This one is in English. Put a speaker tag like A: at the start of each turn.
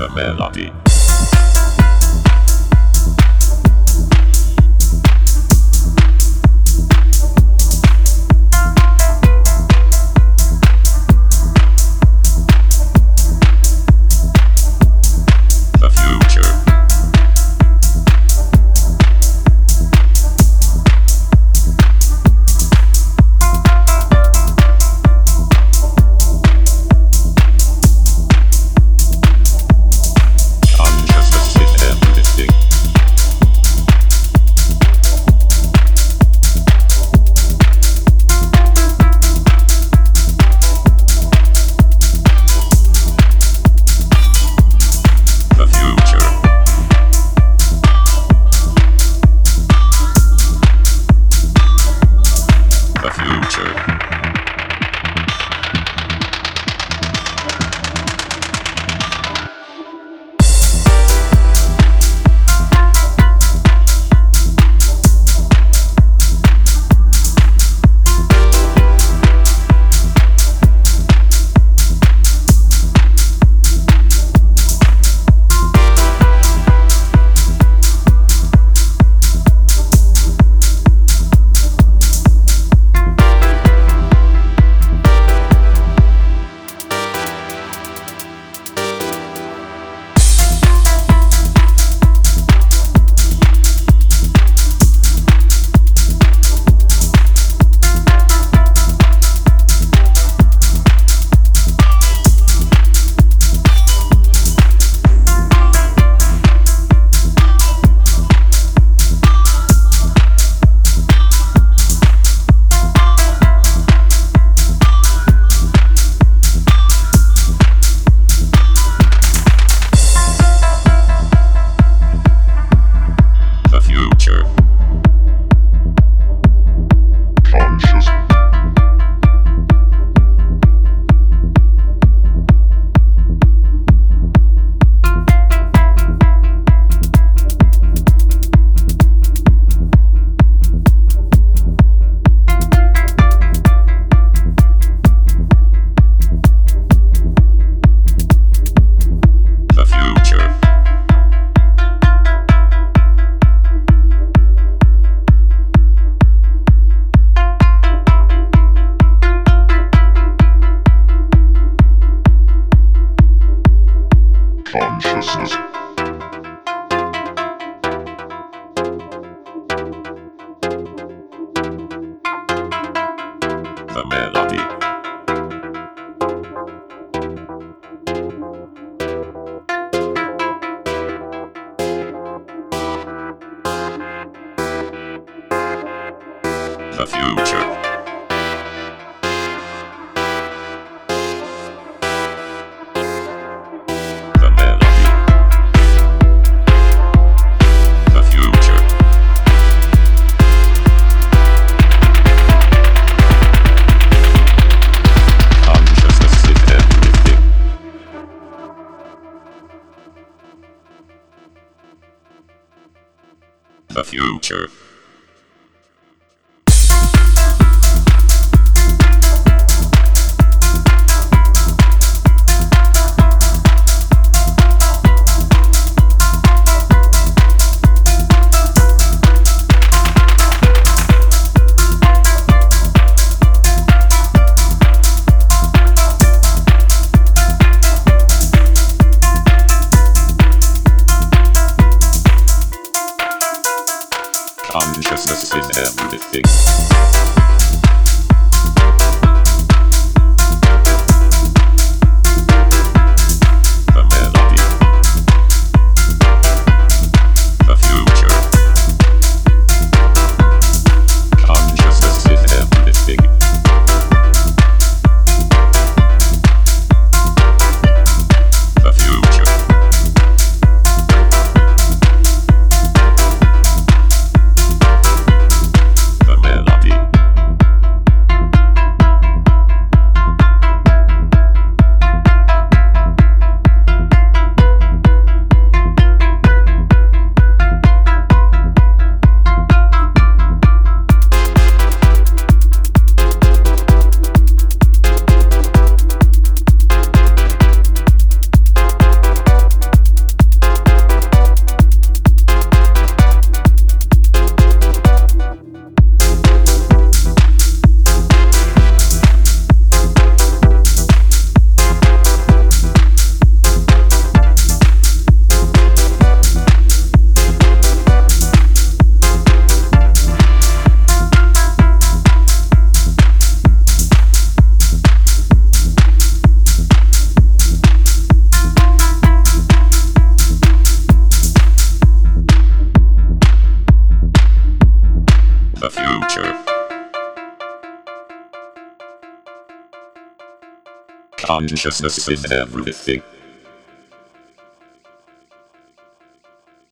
A: the melody. Future. Is Consciousness is everything.